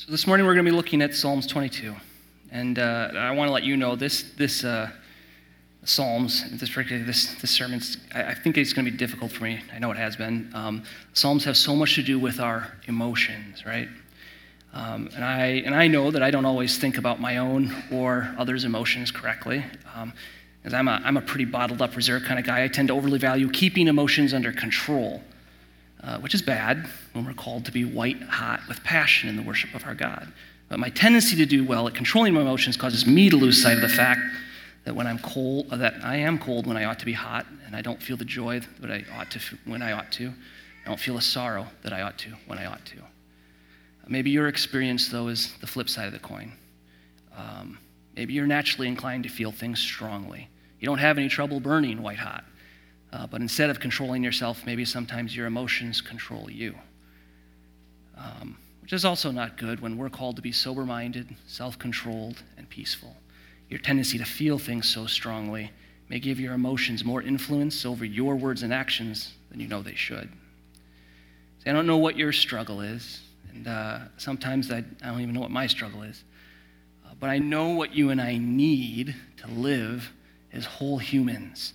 So this morning we're going to be looking at Psalms 22, and uh, I want to let you know this this uh, Psalms, this particularly this this sermon, I, I, think it's going to be difficult for me. I know it has been. Um, Psalms have so much to do with our emotions, right? Um, and I and I know that I don't always think about my own or others' emotions correctly. Um, because I'm a, I'm a pretty bottled up, reserved kind of guy. I tend to overly value keeping emotions under control uh, which is bad when we're called to be white hot with passion in the worship of our God. But my tendency to do well at controlling my emotions causes me to lose sight of the fact that when I'm cold, uh, that I am cold when I ought to be hot, and I don't feel the joy that I ought to when I ought to. I don't feel the sorrow that I ought to when I ought to. Maybe your experience, though, is the flip side of the coin. Um, maybe you're naturally inclined to feel things strongly. You don't have any trouble burning white hot. Uh, but instead of controlling yourself, maybe sometimes your emotions control you, um, which is also not good when we're called to be sober minded, self controlled, and peaceful. Your tendency to feel things so strongly may give your emotions more influence over your words and actions than you know they should. See, I don't know what your struggle is, and uh, sometimes I, I, don't even know what my struggle is. Uh, but I know what you and I need to live as whole humans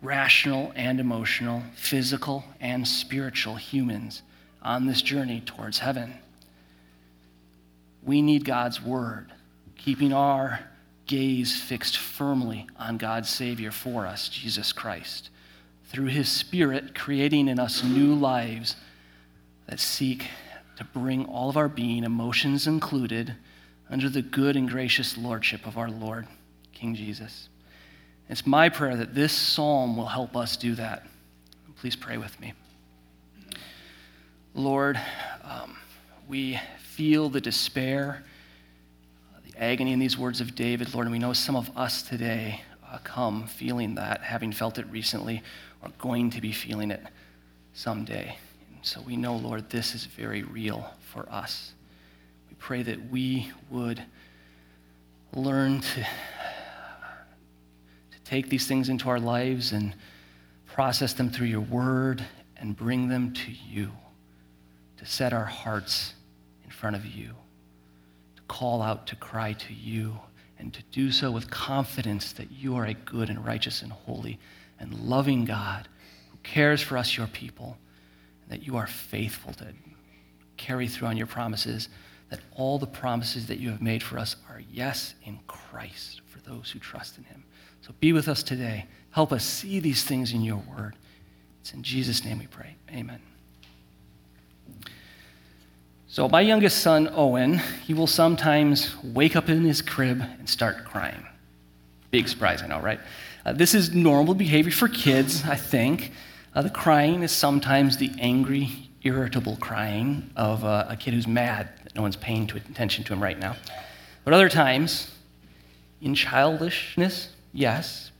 rational and emotional, physical and spiritual humans on this journey towards heaven. We need God's word, keeping our gaze fixed firmly on God's Savior for us, Jesus Christ, through His Spirit creating in us new lives that seek to bring all of our being, emotions included, under the good and gracious lordship of our Lord, King Jesus. It's my prayer that this psalm will help us do that. Please pray with me. Lord, um, we feel the despair, uh, the agony in these words of David, Lord, and we know some of us today uh, come feeling that, having felt it recently, or going to be feeling it someday. And so we know, Lord, this is very real for us. We pray that we would learn to take these things into our lives and process them through your word and bring them to you, to set our hearts in front of you, to call out, to cry to you, and to do so with confidence that you are a good and righteous and holy and loving God who cares for us, your people, and that you are faithful to carry through on your promises, that all the promises that you have made for us are yes in Christ for those who trust in him. So be with us today. Help us see these things in your word. It's in Jesus' name we pray. Amen. So, my youngest son, Owen, he will sometimes wake up in his crib and start crying. Big surprise, I know, right? Uh, this is normal behavior for kids, I think. Uh, the crying is sometimes the angry, irritable crying of uh, a kid who's mad no one's paying attention to him right now. But other times, in childishness, yes,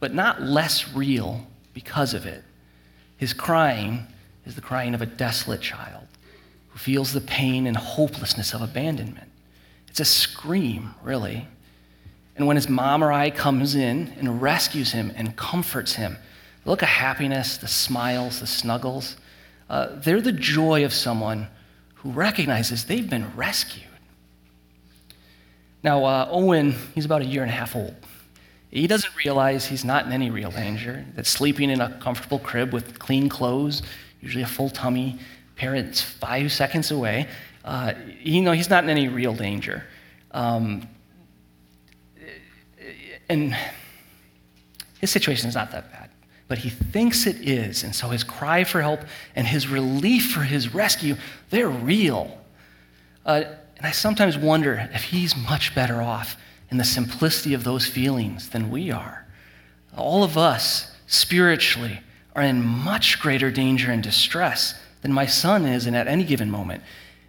but not less real because of it. His crying is the crying of a desolate child who feels the pain and hopelessness of abandonment. It's a scream, really. And when his mom or I comes in and rescues him and comforts him, the look of happiness, the smiles, the snuggles, uh, they're the joy of someone who recognizes they've been rescued. Now, uh, Owen, he's about a year and a half old. He doesn't realize he's not in any real danger, that sleeping in a comfortable crib with clean clothes, usually a full tummy, parents five seconds away, uh, you know, he's not in any real danger. Um, and his situation is not that bad, but he thinks it is. And so his cry for help and his relief for his rescue, they're real. Uh, and I sometimes wonder if he's much better off in the simplicity of those feelings than we are. All of us, spiritually, are in much greater danger and distress than my son is in at any given moment.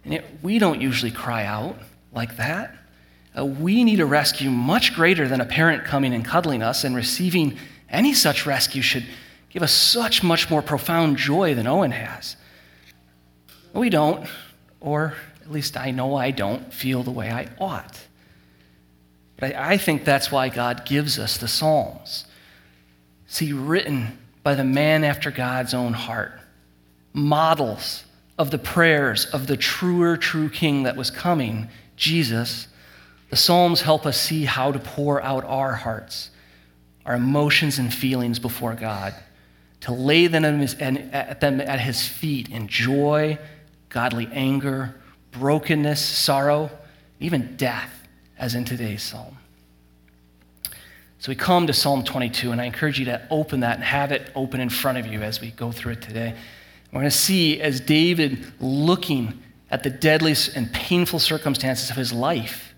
And yet, we don't usually cry out like that. Uh, we need a rescue much greater than a parent coming and cuddling us, and receiving any such rescue should give us such much more profound joy than Owen has. We don't, or at least I know I don't, feel the way I ought. But I, I think that's why God gives us the Psalms. See, written by the man after God's own heart, models of the prayers of the truer, true King that was coming, Jesus, the Psalms help us see how to pour out our hearts, our emotions and feelings before God, to lay them at, them at His feet in joy, godly anger, brokenness, sorrow, even death, as in today's psalm. So we come to Psalm 22, and I encourage you to open that and have it open in front of you as we go through it today. We're going to see as David looking at the deadliest and painful circumstances of his life,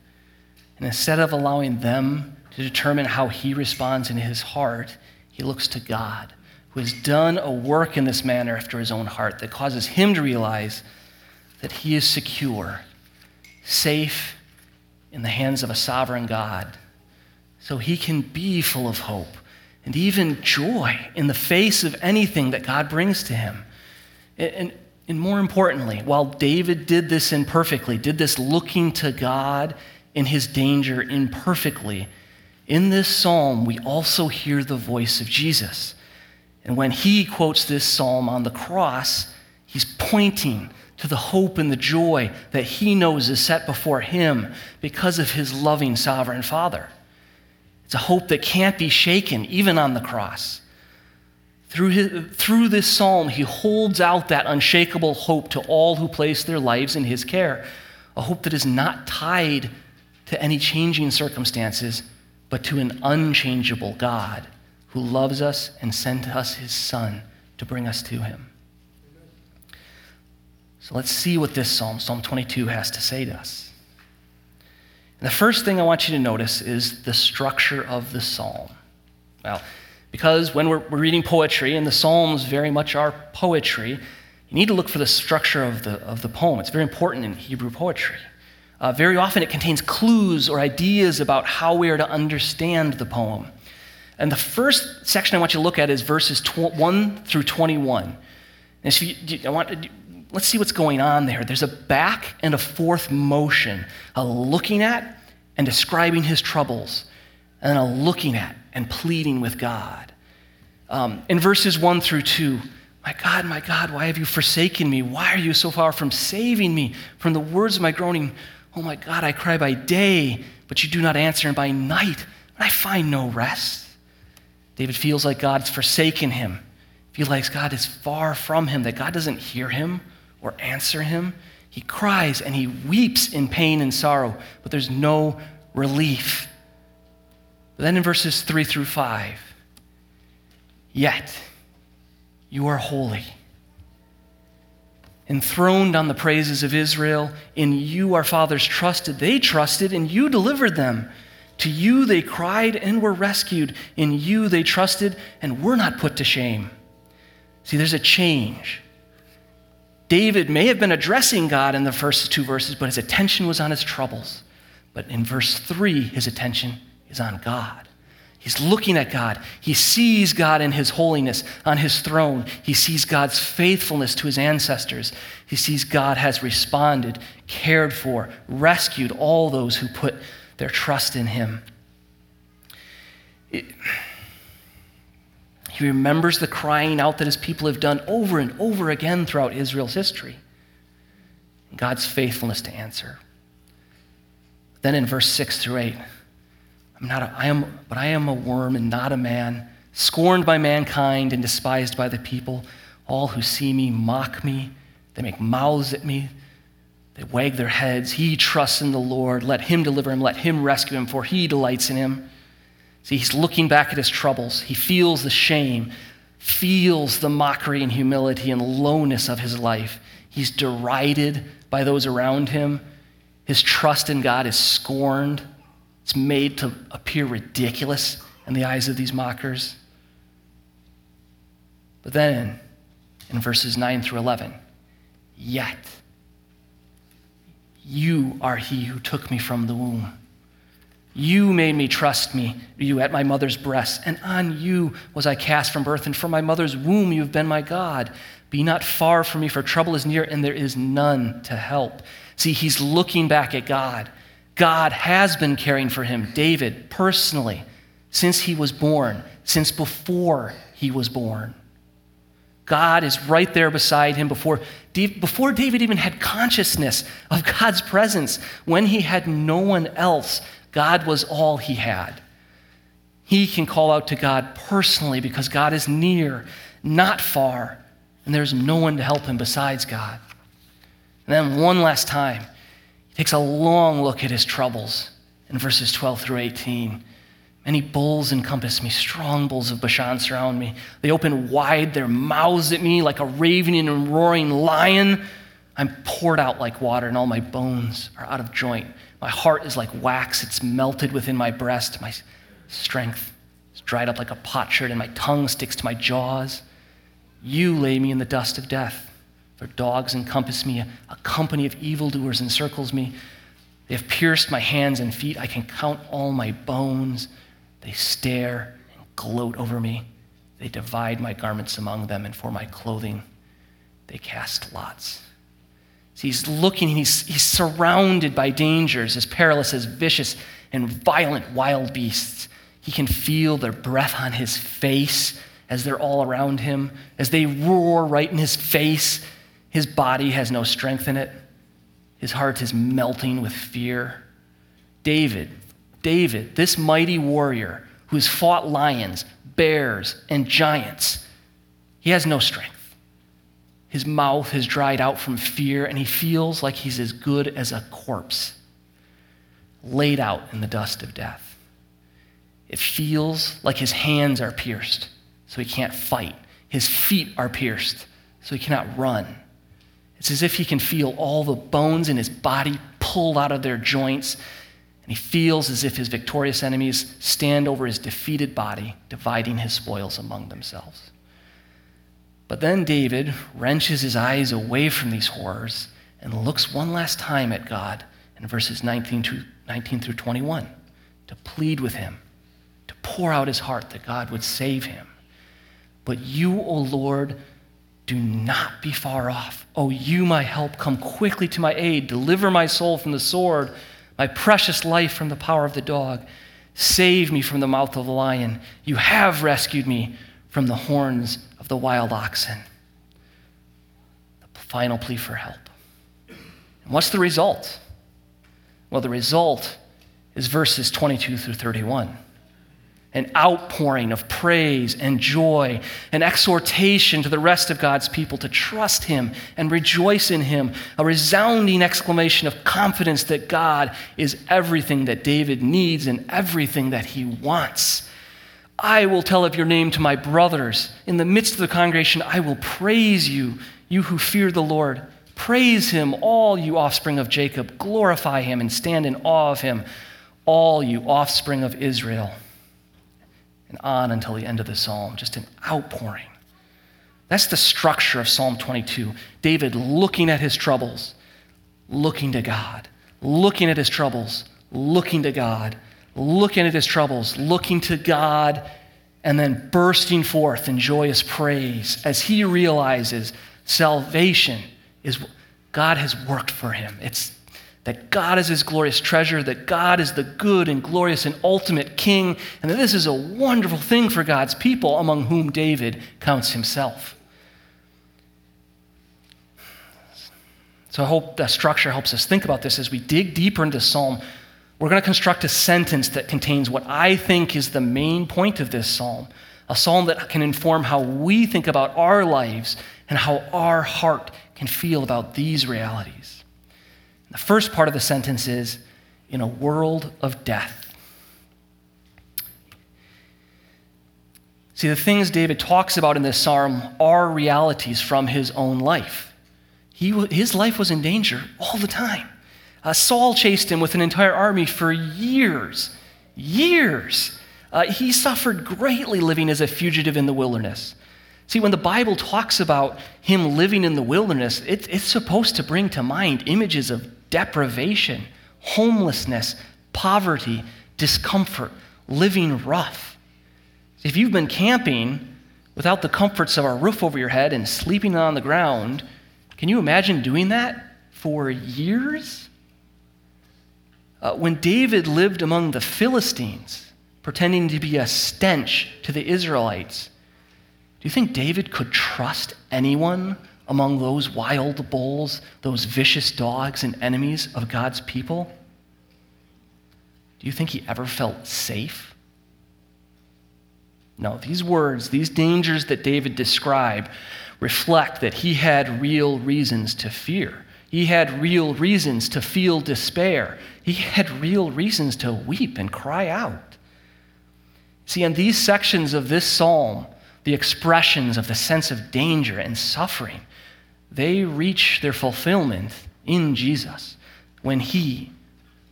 and instead of allowing them to determine how he responds in his heart, he looks to God, who has done a work in this manner after his own heart that causes him to realize that he is secure, safe in the hands of a sovereign God so he can be full of hope and even joy in the face of anything that God brings to him. And, and more importantly, while David did this imperfectly, did this looking to God in his danger imperfectly, in this psalm, we also hear the voice of Jesus. And when he quotes this psalm on the cross, he's pointing to the hope and the joy that he knows is set before him because of his loving sovereign Father. It's a hope that can't be shaken, even on the cross. Through, his, through this psalm, he holds out that unshakable hope to all who place their lives in his care, a hope that is not tied to any changing circumstances, but to an unchangeable God who loves us and sent us his Son to bring us to him. So let's see what this psalm, Psalm 22, has to say to us. And the first thing I want you to notice is the structure of the psalm. Well, because when we're, we're reading poetry, and the Psalms very much are poetry, you need to look for the structure of the, of the poem. It's very important in Hebrew poetry. Uh, very often it contains clues or ideas about how we are to understand the poem. And the first section I want you to look at is verses tw- 1 through 21. And so you, I want, let's see what's going on there. There's a back and a forth motion, a looking at and describing his troubles, and a looking at and pleading with God. Um, in verses 1 through 2, my God, my God, why have you forsaken me? Why are you so far from saving me? From the words of my groaning, oh my God, I cry by day, but you do not answer, and by night, I find no rest. David feels like God's forsaken him. He feels like God is far from him, that God doesn't hear him or answer him. He cries and he weeps in pain and sorrow, but there's no relief. But then in verses 3 through 5, yet you are holy. Enthroned on the praises of Israel, in you our fathers trusted. They trusted, and you delivered them. To you they cried and were rescued. In you they trusted and were not put to shame. See, there's a change. David may have been addressing God in the first two verses, but his attention was on his troubles. But in verse 3, his attention is on God. He's looking at God. He sees God in his holiness on his throne. He sees God's faithfulness to his ancestors. He sees God has responded, cared for, rescued all those who put their trust in him. It, he remembers the crying out that his people have done over and over again throughout Israel's history. God's faithfulness to answer. Then in verse 6 through 8, I'm not a, I am, but I am a worm and not a man, scorned by mankind and despised by the people. All who see me mock me. They make mouths at me. They wag their heads. He trusts in the Lord. Let him deliver him. Let him rescue him, for he delights in him. See, he's looking back at his troubles. He feels the shame, feels the mockery and humility and lowness of his life. He's derided by those around him. His trust in God is scorned. It's made to appear ridiculous in the eyes of these mockers. But then, in verses 9 through 11, yet you are he who took me from the womb. You made me trust me, you at my mother's breast, and on you was I cast from birth, and from my mother's womb you have been my God. Be not far from me, for trouble is near, and there is none to help. See, he's looking back at God. God has been caring for him, David, personally, since he was born, since before he was born. God is right there beside him before, before David even had consciousness of God's presence. When he had no one else, God was all he had. He can call out to God personally because God is near, not far, and there's no one to help him besides God. And then one last time, he takes a long look at his troubles in verses 12 through 18. Many bulls encompass me, strong bulls of Bashan surround me. They open wide their mouths at me like a ravening and roaring lion. I'm poured out like water, and all my bones are out of joint. My heart is like wax, it's melted within my breast. My strength is dried up like a potsherd, and my tongue sticks to my jaws. You lay me in the dust of death, for dogs encompass me, a company of evildoers encircles me. They have pierced my hands and feet. I can count all my bones. They stare and gloat over me. They divide my garments among them, and for my clothing, they cast lots. See, he's looking, he's, he's surrounded by dangers as perilous as vicious and violent wild beasts. He can feel their breath on his face as they're all around him, as they roar right in his face. His body has no strength in it. His heart is melting with fear. David, David, this mighty warrior who has fought lions, bears, and giants, he has no strength. His mouth has dried out from fear, and he feels like he's as good as a corpse laid out in the dust of death. It feels like his hands are pierced, so he can't fight. His feet are pierced, so he cannot run. It's as if he can feel all the bones in his body pulled out of their joints and he feels as if his victorious enemies stand over his defeated body, dividing his spoils among themselves. But then David wrenches his eyes away from these horrors and looks one last time at God in verses 19, to, 19 through 21 to plead with him, to pour out his heart that God would save him. But you, O Lord, do not be far off. O you, my help, come quickly to my aid. Deliver my soul from the sword my precious life from the power of the dog. Save me from the mouth of the lion. You have rescued me from the horns of the wild oxen. The final plea for help. And what's the result? Well, the result is verses 22 through 31 an outpouring of praise and joy, an exhortation to the rest of God's people to trust Him and rejoice in Him, a resounding exclamation of confidence that God is everything that David needs and everything that he wants. I will tell of your name to my brothers. In the midst of the congregation, I will praise you, you who fear the Lord. Praise him, all you offspring of Jacob. Glorify him and stand in awe of him, all you offspring of Israel and on until the end of the psalm, just an outpouring. That's the structure of Psalm 22. David looking at his troubles, looking to God, looking at his troubles, looking to God, looking at his troubles, looking to God, and then bursting forth in joyous praise as he realizes salvation is God has worked for him. It's that God is his glorious treasure, that God is the good and glorious and ultimate king, and that this is a wonderful thing for God's people, among whom David counts himself. So I hope that structure helps us think about this as we dig deeper into Psalm. We're going to construct a sentence that contains what I think is the main point of this psalm, a psalm that can inform how we think about our lives and how our heart can feel about these realities. The first part of the sentence is in a world of death. See, the things David talks about in this psalm are realities from his own life. He, his life was in danger all the time. Uh, Saul chased him with an entire army for years. Years. Uh, he suffered greatly living as a fugitive in the wilderness. See, when the Bible talks about him living in the wilderness, it, it's supposed to bring to mind images of deprivation, homelessness, poverty, discomfort, living rough. If you've been camping without the comforts of a roof over your head and sleeping on the ground, can you imagine doing that for years? Uh, when David lived among the Philistines, pretending to be a stench to the Israelites, Do you think David could trust anyone among those wild bulls, those vicious dogs and enemies of God's people? Do you think he ever felt safe? No, these words, these dangers that David described, reflect that he had real reasons to fear. He had real reasons to feel despair. He had real reasons to weep and cry out. See, in these sections of this psalm, the expressions of the sense of danger and suffering, they reach their fulfillment in Jesus when he,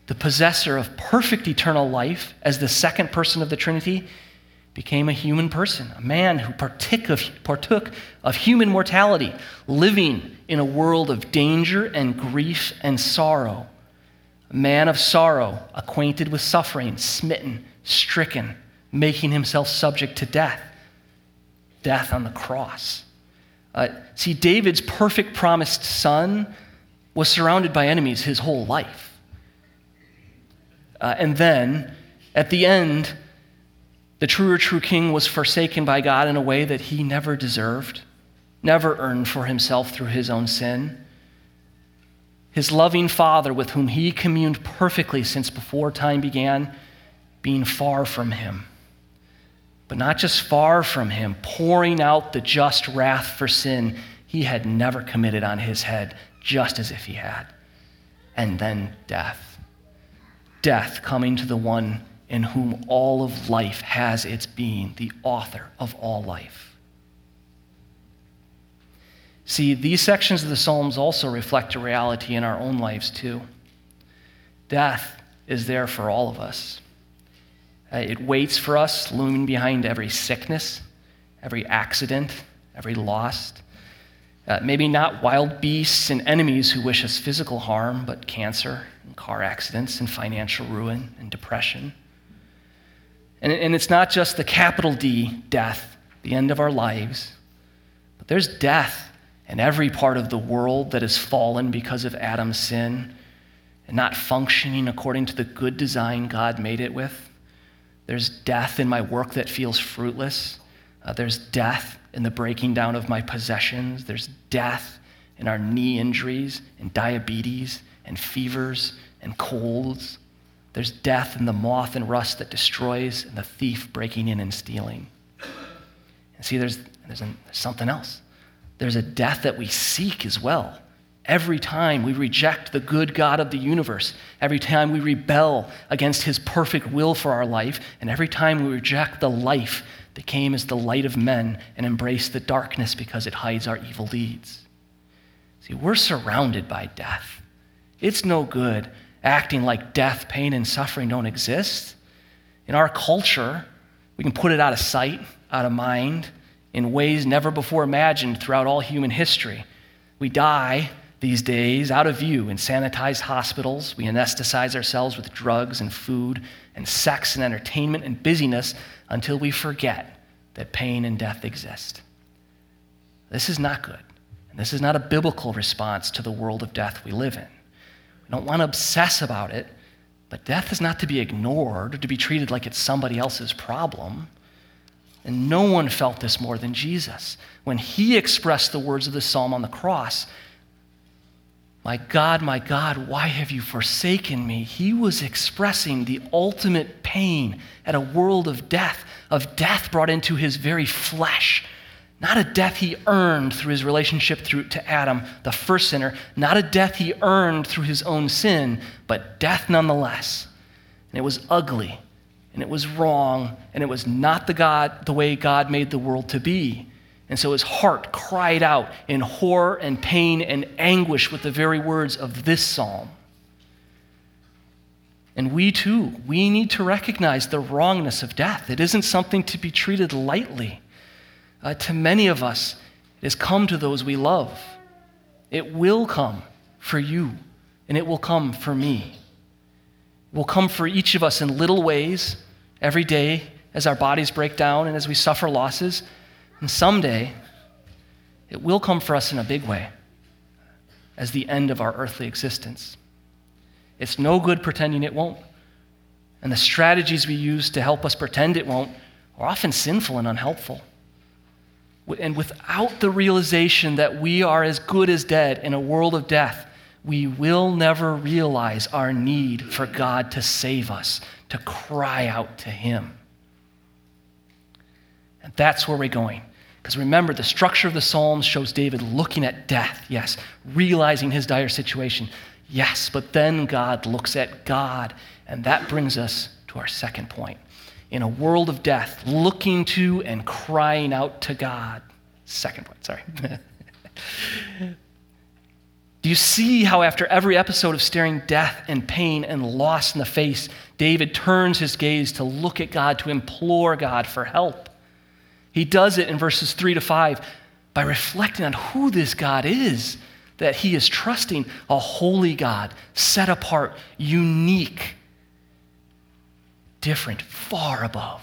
the possessor of perfect eternal life as the second person of the Trinity, became a human person, a man who partook of, partook of human mortality, living in a world of danger and grief and sorrow. A man of sorrow, acquainted with suffering, smitten, stricken, making himself subject to death, death on the cross. Uh, see, David's perfect promised son was surrounded by enemies his whole life. Uh, and then, at the end, the truer true king was forsaken by God in a way that he never deserved, never earned for himself through his own sin. His loving father, with whom he communed perfectly since before time began, being far from him but not just far from him, pouring out the just wrath for sin he had never committed on his head, just as if he had. And then death. Death coming to the one in whom all of life has its being, the author of all life. See, these sections of the Psalms also reflect a reality in our own lives, too. Death is there for all of us. Uh, it waits for us, looming behind every sickness, every accident, every loss. Uh, maybe not wild beasts and enemies who wish us physical harm, but cancer and car accidents and financial ruin and depression. And, and it's not just the capital D, death, the end of our lives, but there's death in every part of the world that has fallen because of Adam's sin and not functioning according to the good design God made it with. There's death in my work that feels fruitless. Uh, there's death in the breaking down of my possessions. There's death in our knee injuries and diabetes and fevers and colds. There's death in the moth and rust that destroys and the thief breaking in and stealing. And see, there's, there's, a, there's something else. There's a death that we seek as well. Every time we reject the good God of the universe, every time we rebel against his perfect will for our life, and every time we reject the life that came as the light of men and embrace the darkness because it hides our evil deeds. See, we're surrounded by death. It's no good acting like death, pain, and suffering don't exist. In our culture, we can put it out of sight, out of mind, in ways never before imagined throughout all human history. We die these days out of view in sanitized hospitals. We anesthetize ourselves with drugs and food and sex and entertainment and busyness until we forget that pain and death exist. This is not good. And this is not a biblical response to the world of death we live in. We don't want to obsess about it, but death is not to be ignored or to be treated like it's somebody else's problem. And no one felt this more than Jesus. When he expressed the words of the psalm on the cross, my God, my God, why have you forsaken me? He was expressing the ultimate pain at a world of death, of death brought into his very flesh. Not a death he earned through his relationship through, to Adam, the first sinner, not a death he earned through his own sin, but death nonetheless. And it was ugly, and it was wrong, and it was not the God the way God made the world to be. And so his heart cried out in horror and pain and anguish with the very words of this psalm. And we too, we need to recognize the wrongness of death. It isn't something to be treated lightly. Uh, to many of us, it has come to those we love. It will come for you, and it will come for me. It will come for each of us in little ways every day as our bodies break down and as we suffer losses. And someday, it will come for us in a big way as the end of our earthly existence. It's no good pretending it won't. And the strategies we use to help us pretend it won't are often sinful and unhelpful. and without the realization that we are as good as dead in a world of death, we will never realize our need for God to save us, to cry out to Him. And that's where we're going. Because remember, the structure of the Psalms shows David looking at death, yes, realizing his dire situation, yes, but then God looks at God. And that brings us to our second point. In a world of death, looking to and crying out to God. Second point, sorry. Do you see how, after every episode of staring death and pain and loss in the face, David turns his gaze to look at God, to implore God for help? He does it in verses 3 to 5 by reflecting on who this God is, that he is trusting a holy God, set apart, unique, different, far above.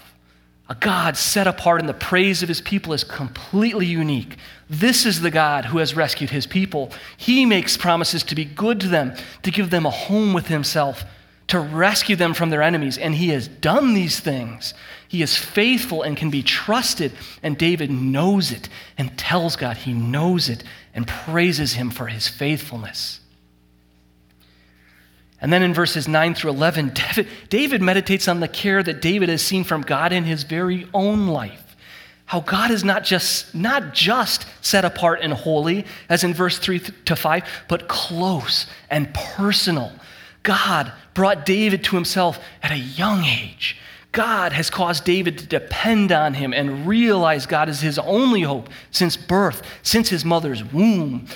A God set apart in the praise of his people is completely unique. This is the God who has rescued his people. He makes promises to be good to them, to give them a home with himself, to rescue them from their enemies. And he has done these things. He is faithful and can be trusted. And David knows it and tells God he knows it and praises him for his faithfulness. And then in verses 9 through 11, David, David, meditates on the care that David has seen from God in his very own life. How God is not just, not just set apart and holy, as in verse 3 to 5, but close and personal. God brought David to himself at a young age. God has caused David to depend on him and realize God is his only hope since birth, since his mother's womb.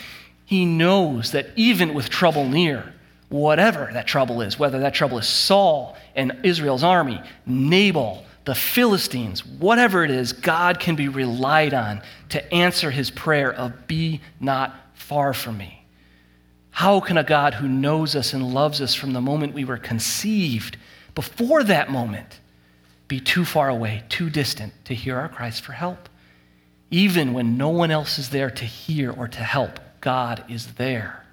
He knows that even with trouble near, whatever that trouble is, whether that trouble is Saul and Israel's army, Nabal, the Philistines, whatever it is, God can be relied on to answer his prayer of, Be not far from me. How can a God who knows us and loves us from the moment we were conceived, before that moment, be too far away, too distant to hear our cries for help? Even when no one else is there to hear or to help, God is there.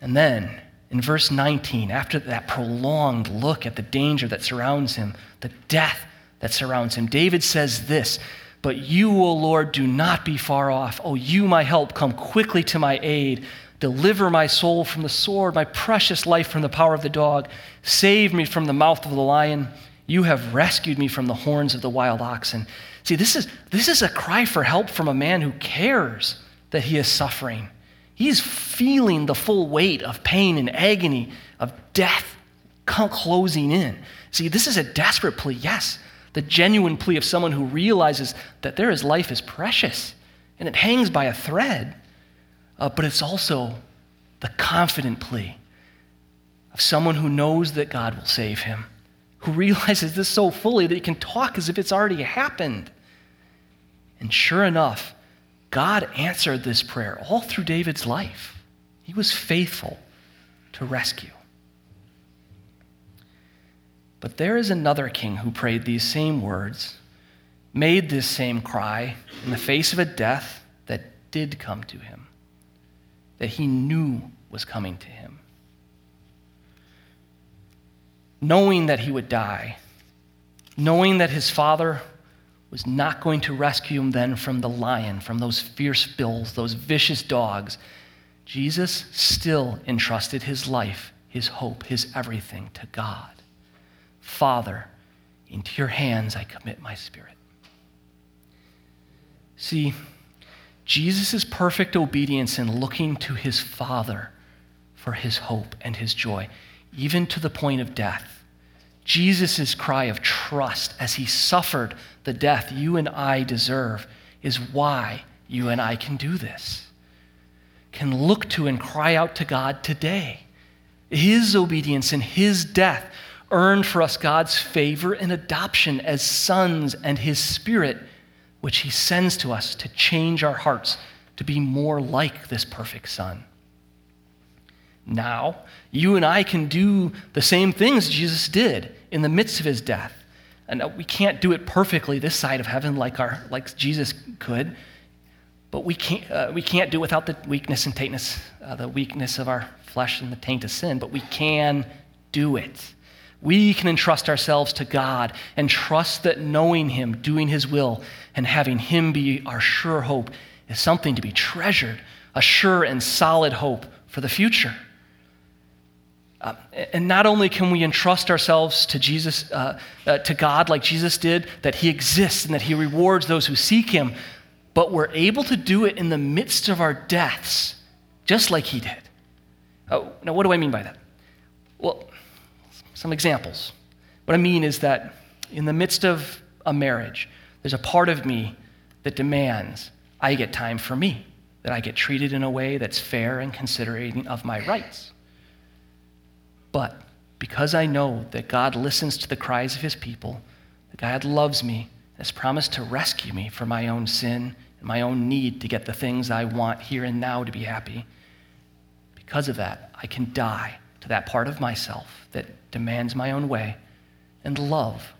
And then in verse 19, after that prolonged look at the danger that surrounds him, the death that surrounds him, David says this But you, O Lord, do not be far off. O you, my help, come quickly to my aid. Deliver my soul from the sword, my precious life from the power of the dog. Save me from the mouth of the lion. You have rescued me from the horns of the wild oxen. See, this is, this is a cry for help from a man who cares that he is suffering. He's feeling the full weight of pain and agony of death closing in. See, this is a desperate plea, yes, the genuine plea of someone who realizes that their life is precious and it hangs by a thread. Uh, but it's also the confident plea of someone who knows that God will save him, who realizes this so fully that he can talk as if it's already happened. And sure enough, God answered this prayer all through David's life. He was faithful to rescue. But there is another king who prayed these same words, made this same cry in the face of a death that did come to him, that he knew was coming to him. Knowing that he would die, knowing that his father was not going to rescue him then from the lion, from those fierce bills, those vicious dogs. Jesus still entrusted his life, his hope, his everything to God. Father, into your hands I commit my spirit. See, Jesus' perfect obedience in looking to his Father for his hope and his joy, even to the point of death, Jesus' cry of trust as he suffered the death you and I deserve is why you and I can do this. Can look to and cry out to God today. His obedience and his death earned for us God's favor and adoption as sons and his spirit, which he sends to us to change our hearts to be more like this perfect son. Now, you and I can do the same things Jesus did in the midst of his death. And we can't do it perfectly this side of heaven like, our, like Jesus could, but we can't, uh, we can't do it without the weakness and taintness, uh, the weakness of our flesh and the taint of sin, but we can do it. We can entrust ourselves to God and trust that knowing Him, doing His will, and having Him be our sure hope is something to be treasured, a sure and solid hope for the future. Uh, and not only can we entrust ourselves to Jesus, uh, uh, to God like Jesus did, that He exists and that He rewards those who seek Him, but we're able to do it in the midst of our deaths, just like He did. Oh, now, what do I mean by that? Well, some examples. What I mean is that in the midst of a marriage, there's a part of me that demands I get time for me, that I get treated in a way that's fair and considering of my rights. But because I know that God listens to the cries of his people, that God loves me, has promised to rescue me from my own sin and my own need to get the things I want here and now to be happy, because of that, I can die to that part of myself that demands my own way and love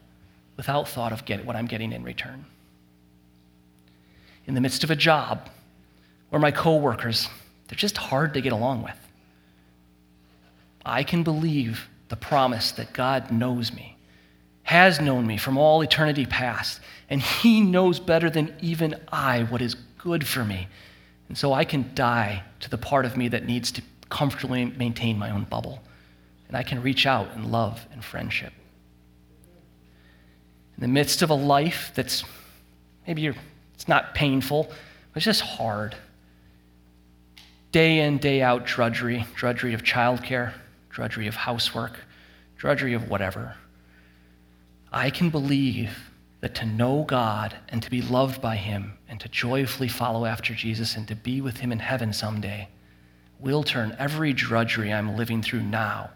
without thought of get what I'm getting in return. In the midst of a job where my coworkers, they're just hard to get along with. I can believe the promise that God knows me, has known me from all eternity past, and He knows better than even I what is good for me. And so I can die to the part of me that needs to comfortably maintain my own bubble. And I can reach out in love and friendship. In the midst of a life that's maybe it's not painful, but it's just hard. Day in, day out drudgery, drudgery of childcare, drudgery of housework, drudgery of whatever. I can believe that to know God and to be loved by Him and to joyfully follow after Jesus and to be with Him in heaven someday will turn every drudgery I'm living through now,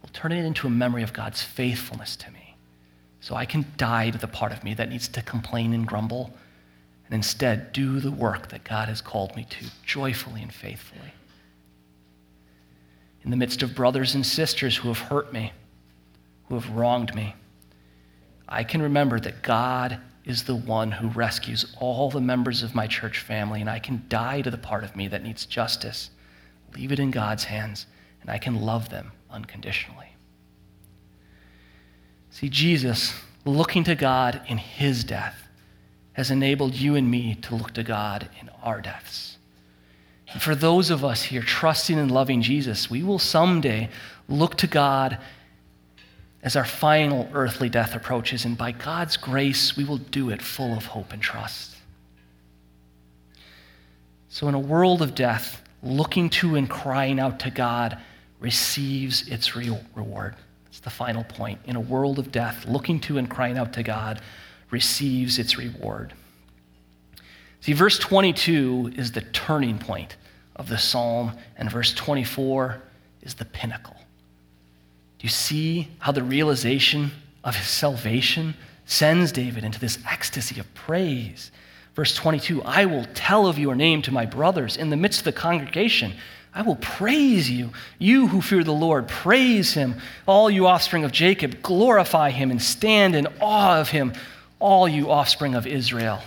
will turn it into a memory of God's faithfulness to me. So I can die to the part of me that needs to complain and grumble and instead do the work that God has called me to joyfully and faithfully in the midst of brothers and sisters who have hurt me, who have wronged me, I can remember that God is the one who rescues all the members of my church family, and I can die to the part of me that needs justice, leave it in God's hands, and I can love them unconditionally. See, Jesus, looking to God in his death, has enabled you and me to look to God in our deaths. And for those of us here trusting and loving Jesus, we will someday look to God as our final earthly death approaches, and by God's grace, we will do it full of hope and trust. So, in a world of death, looking to and crying out to God receives its reward. That's the final point. In a world of death, looking to and crying out to God receives its reward. See, verse 22 is the turning point of the psalm, and verse 24 is the pinnacle. Do you see how the realization of his salvation sends David into this ecstasy of praise? Verse 22 I will tell of your name to my brothers in the midst of the congregation. I will praise you. You who fear the Lord, praise him. All you offspring of Jacob, glorify him and stand in awe of him, all you offspring of Israel.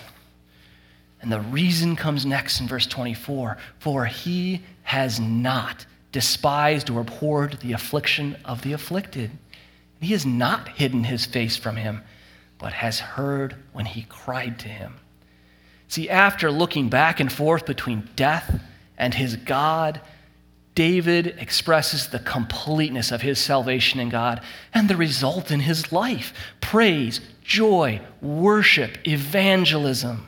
And the reason comes next in verse 24 For he has not despised or abhorred the affliction of the afflicted. He has not hidden his face from him, but has heard when he cried to him. See, after looking back and forth between death and his God, David expresses the completeness of his salvation in God and the result in his life praise, joy, worship, evangelism.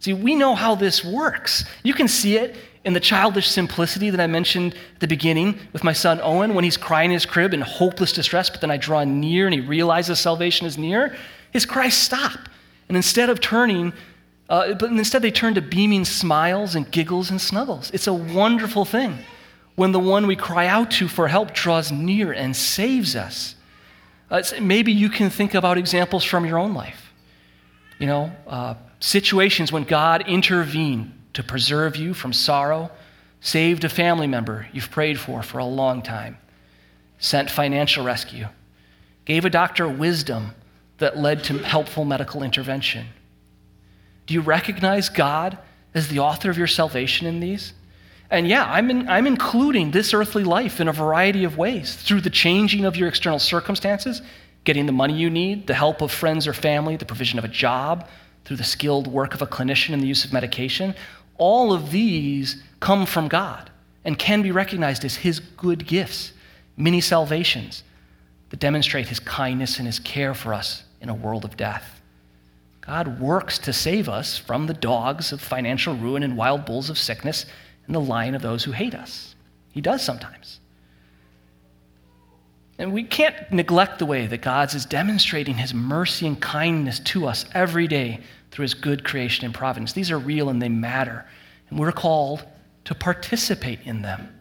See, we know how this works. You can see it in the childish simplicity that I mentioned at the beginning with my son Owen when he's crying in his crib in hopeless distress, but then I draw near and he realizes salvation is near. His cries stop. And instead of turning, uh, but instead they turn to beaming smiles and giggles and snuggles. It's a wonderful thing when the one we cry out to for help draws near and saves us. Uh, maybe you can think about examples from your own life. You know, uh, situations when God intervened to preserve you from sorrow, saved a family member you've prayed for for a long time, sent financial rescue, gave a doctor wisdom that led to helpful medical intervention. Do you recognize God as the author of your salvation in these? And yeah, I'm, in, I'm including this earthly life in a variety of ways through the changing of your external circumstances, getting the money you need, the help of friends or family, the provision of a job, through the skilled work of a clinician and the use of medication. All of these come from God and can be recognized as His good gifts, many salvations that demonstrate His kindness and His care for us in a world of death. God works to save us from the dogs of financial ruin and wild bulls of sickness and the lion of those who hate us. He does sometimes. And we can't neglect the way that God is demonstrating his mercy and kindness to us every day through his good creation and providence. These are real and they matter. And we're called to participate in them,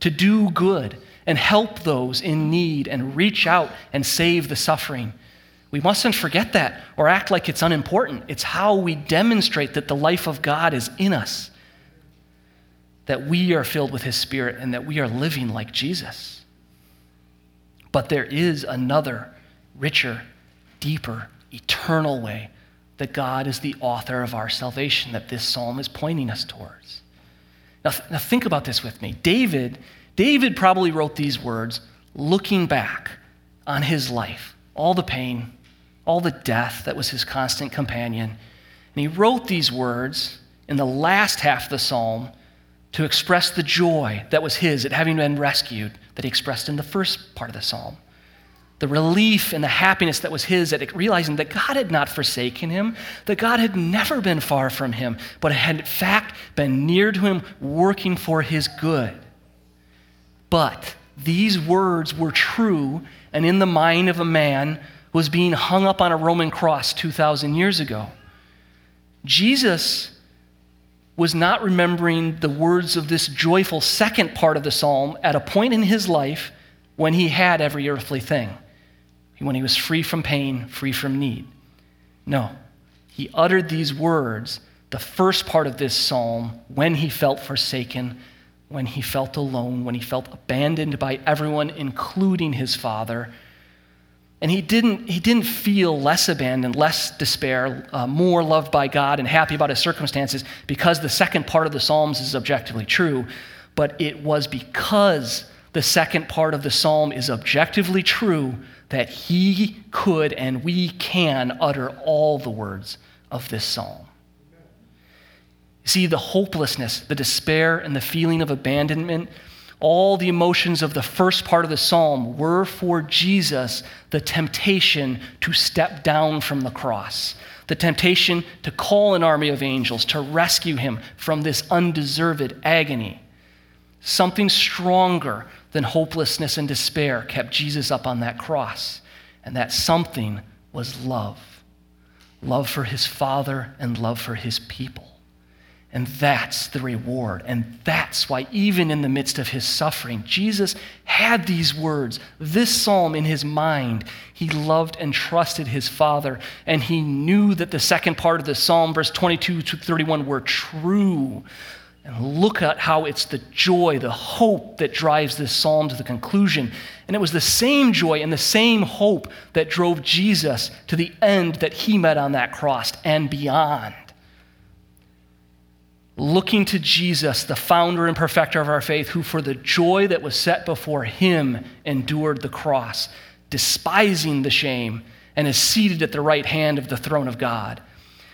to do good and help those in need and reach out and save the suffering. We mustn't forget that or act like it's unimportant. It's how we demonstrate that the life of God is in us, that we are filled with his spirit, and that we are living like Jesus. But there is another, richer, deeper, eternal way that God is the author of our salvation that this psalm is pointing us towards. Now, th- now think about this with me. David, David probably wrote these words looking back on his life, all the pain, all the death that was his constant companion. And he wrote these words in the last half of the psalm to express the joy that was his at having been rescued that he expressed in the first part of the psalm. The relief and the happiness that was his at realizing that God had not forsaken him, that God had never been far from him, but had in fact been near to him, working for his good. But these words were true and in the mind of a man was being hung up on a Roman cross 2,000 years ago. Jesus was not remembering the words of this joyful second part of the psalm at a point in his life when he had every earthly thing, when he was free from pain, free from need. No, he uttered these words, the first part of this psalm, when he felt forsaken, when he felt alone, when he felt abandoned by everyone, including his father and he didn't, he didn't feel less abandoned, less despair, uh, more loved by God and happy about his circumstances because the second part of the Psalms is objectively true. But it was because the second part of the Psalm is objectively true that he could and we can utter all the words of this Psalm. See, the hopelessness, the despair, and the feeling of abandonment all the emotions of the first part of the psalm were for Jesus the temptation to step down from the cross, the temptation to call an army of angels to rescue him from this undeserved agony. Something stronger than hopelessness and despair kept Jesus up on that cross, and that something was love love for his Father and love for his people. And that's the reward. And that's why, even in the midst of his suffering, Jesus had these words, this psalm in his mind. He loved and trusted his Father, and he knew that the second part of the psalm, verse 22 to 31, were true. And look at how it's the joy, the hope that drives this psalm to the conclusion. And it was the same joy and the same hope that drove Jesus to the end that he met on that cross and beyond looking to Jesus, the founder and perfecter of our faith, who for the joy that was set before him endured the cross, despising the shame, and is seated at the right hand of the throne of God.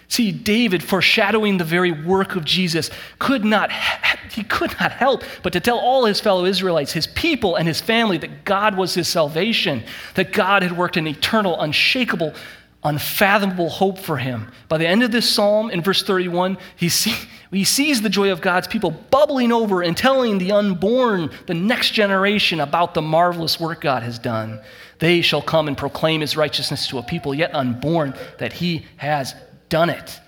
See, David, foreshadowing the very work of Jesus, could not, he could not help but to tell all his fellow Israelites, his people, and his family that God was his salvation, that God had worked an eternal, unshakable, unfathomable hope for him. By the end of this psalm, in verse 31, he, see, he sees the joy of God's people bubbling over and telling the unborn, the next generation, about the marvelous work God has done. They shall come and proclaim his righteousness to a people yet unborn, that he has done it.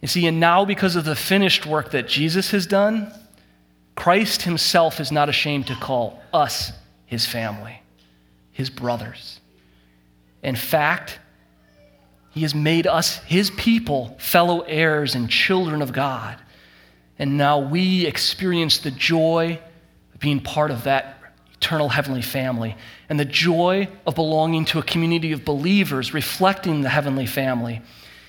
You see, and now because of the finished work that Jesus has done, Christ himself is not ashamed to call us his family, his brothers. In fact, he has made us, his people, fellow heirs and children of God. And now we experience the joy of being part of that eternal heavenly family and the joy of belonging to a community of believers reflecting the heavenly family.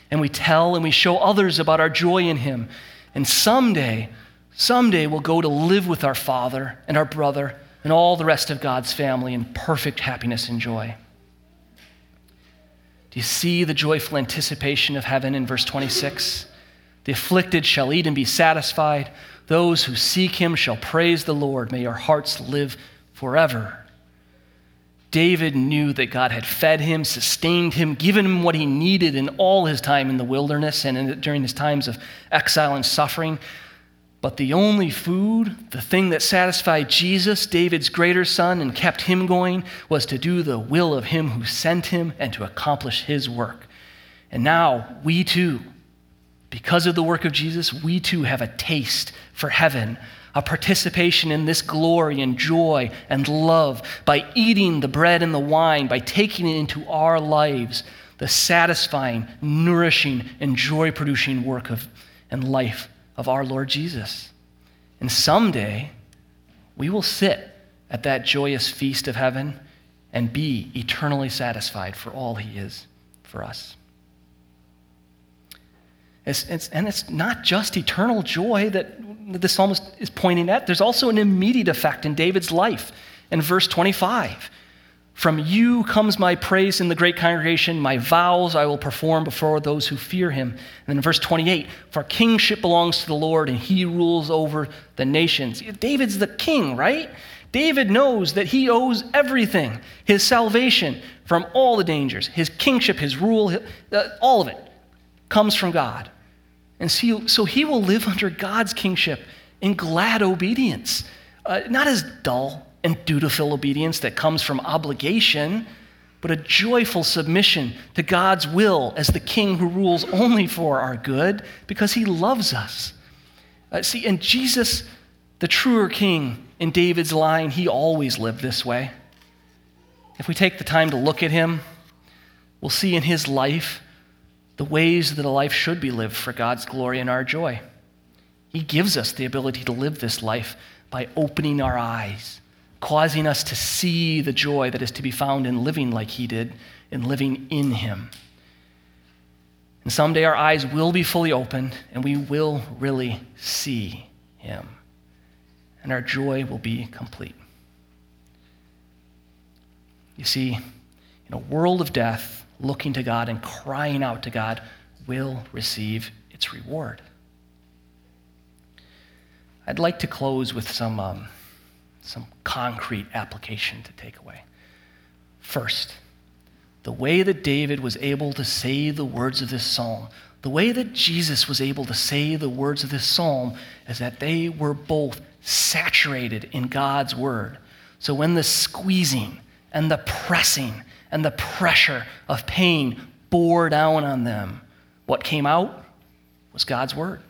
And we tell and we show others about our joy in him. And someday, someday we'll go to live with our father and our brother and all the rest of God's family in perfect happiness and joy. Do you see the joyful anticipation of heaven in verse 26? The afflicted shall eat and be satisfied. Those who seek him shall praise the Lord. May your hearts live forever. David knew that God had fed him, sustained him, given him what he needed in all his time in the wilderness and in, during his times of exile and suffering. But the only food, the thing that satisfied Jesus, David's greater son, and kept him going, was to do the will of him who sent him and to accomplish his work. And now, we too, because of the work of Jesus, we too have a taste for heaven, a participation in this glory and joy and love by eating the bread and the wine, by taking it into our lives, the satisfying, nourishing, and joy producing work of and life of our Lord Jesus. And someday, we will sit at that joyous feast of heaven and be eternally satisfied for all He is for us. It's, it's, and it's not just eternal joy that the psalmist is pointing at, there's also an immediate effect in David's life. In verse 25, from you comes my praise in the great congregation. My vows I will perform before those who fear him. And then in verse 28, for kingship belongs to the Lord and he rules over the nations. David's the king, right? David knows that he owes everything his salvation from all the dangers, his kingship, his rule, uh, all of it comes from God. And so, he will live under God's kingship in glad obedience, uh, not as dull and dutiful obedience that comes from obligation, but a joyful submission to God's will as the king who rules only for our good because he loves us. Uh, see, and Jesus, the truer king in David's line, he always lived this way. If we take the time to look at him, we'll see in his life the ways that a life should be lived for God's glory and our joy. He gives us the ability to live this life by opening our eyes, causing us to see the joy that is to be found in living like He did, in living in Him. And someday our eyes will be fully opened and we will really see Him. And our joy will be complete. You see, in a world of death, looking to God and crying out to God will receive its reward. I'd like to close with some, um, some concrete application to take away. First, the way that David was able to say the words of this psalm, the way that Jesus was able to say the words of this psalm, is that they were both saturated in God's word. So when the squeezing and the pressing and the pressure of pain bore down on them. What came out was God's word.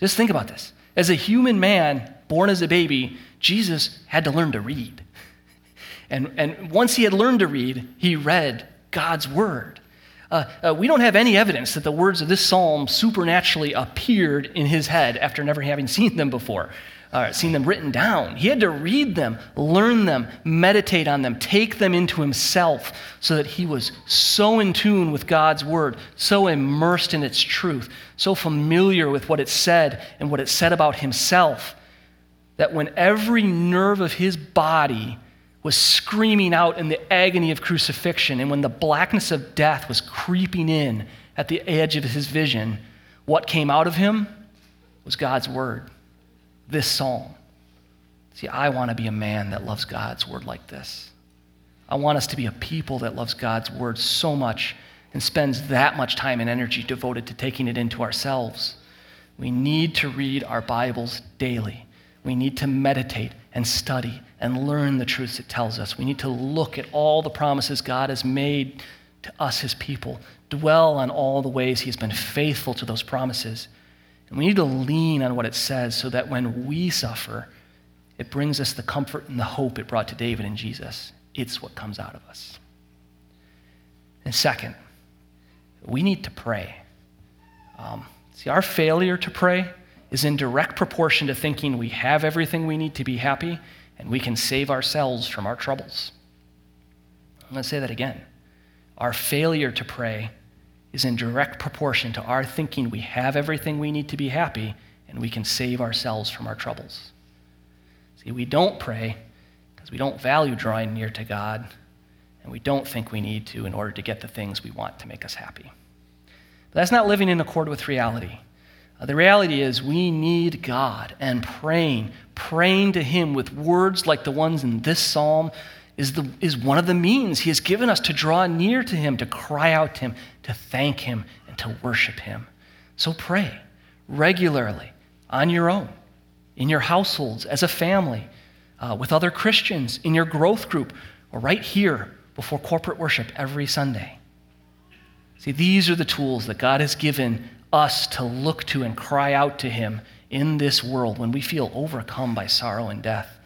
Just think about this. As a human man born as a baby, Jesus had to learn to read. And, and once he had learned to read, he read God's word. Uh, uh, we don't have any evidence that the words of this psalm supernaturally appeared in his head after never having seen them before uh, seen them written down. He had to read them, learn them, meditate on them, take them into himself so that he was so in tune with God's word, so immersed in its truth, so familiar with what it said and what it said about himself, that when every nerve of his body was screaming out in the agony of crucifixion, and when the blackness of death was creeping in at the edge of his vision, what came out of him was God's word this psalm. See, I want to be a man that loves God's word like this. I want us to be a people that loves God's word so much and spends that much time and energy devoted to taking it into ourselves. We need to read our Bibles daily. We need to meditate and study and learn the truths it tells us. We need to look at all the promises God has made to us, his people, dwell on all the ways he has been faithful to those promises, and we need to lean on what it says so that when we suffer, it brings us the comfort and the hope it brought to David and Jesus. It's what comes out of us. And second, we need to pray. Um, see, our failure to pray is in direct proportion to thinking we have everything we need to be happy and we can save ourselves from our troubles. I'm going to say that again. Our failure to pray is in direct proportion to our thinking we have everything we need to be happy and we can save ourselves from our troubles. See, we don't pray because we don't value drawing near to God, and we don't think we need to in order to get the things we want to make us happy. But that's not living in accord with reality. Uh, the reality is, we need God, and praying, praying to Him with words like the ones in this psalm is, the, is one of the means He has given us to draw near to Him, to cry out to Him, to thank Him, and to worship Him. So pray regularly on your own, in your households, as a family, uh, with other Christians, in your growth group, or right here before corporate worship every Sunday. See, these are the tools that God has given us to look to and cry out to Him in this world when we feel overcome by sorrow and death.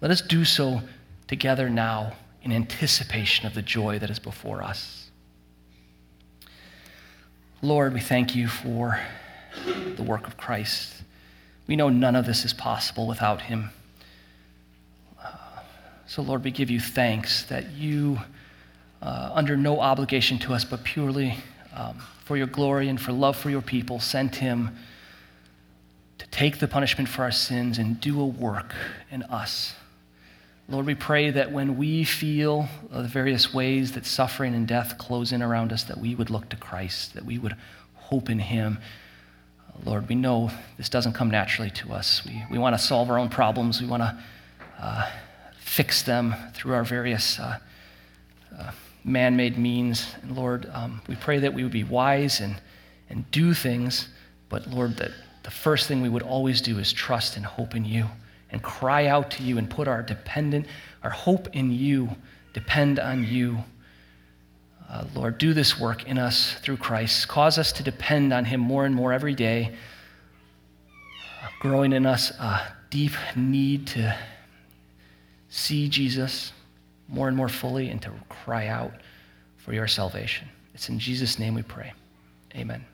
Let us do so together now in anticipation of the joy that is before us. Lord, we thank you for the work of Christ. We know none of this is possible without him. Uh, so, Lord, we give you thanks that you, uh, under no obligation to us, but purely um, for your glory and for love for your people, sent him to take the punishment for our sins and do a work in us. Lord, we pray that when we feel the various ways that suffering and death close in around us, that we would look to Christ, that we would hope in him. Lord, we know this doesn't come naturally to us. We, we want to solve our own problems. We want to uh, fix them through our various uh, uh, man made means. And Lord, um, we pray that we would be wise and, and do things, but Lord, that the first thing we would always do is trust and hope in you and cry out to you and put our dependent, our hope in you, depend on you. Uh, Lord, do this work in us through Christ. Cause us to depend on Him more and more every day, growing in us a deep need to see Jesus more and more fully and to cry out for your salvation. It's in Jesus' name we pray. Amen.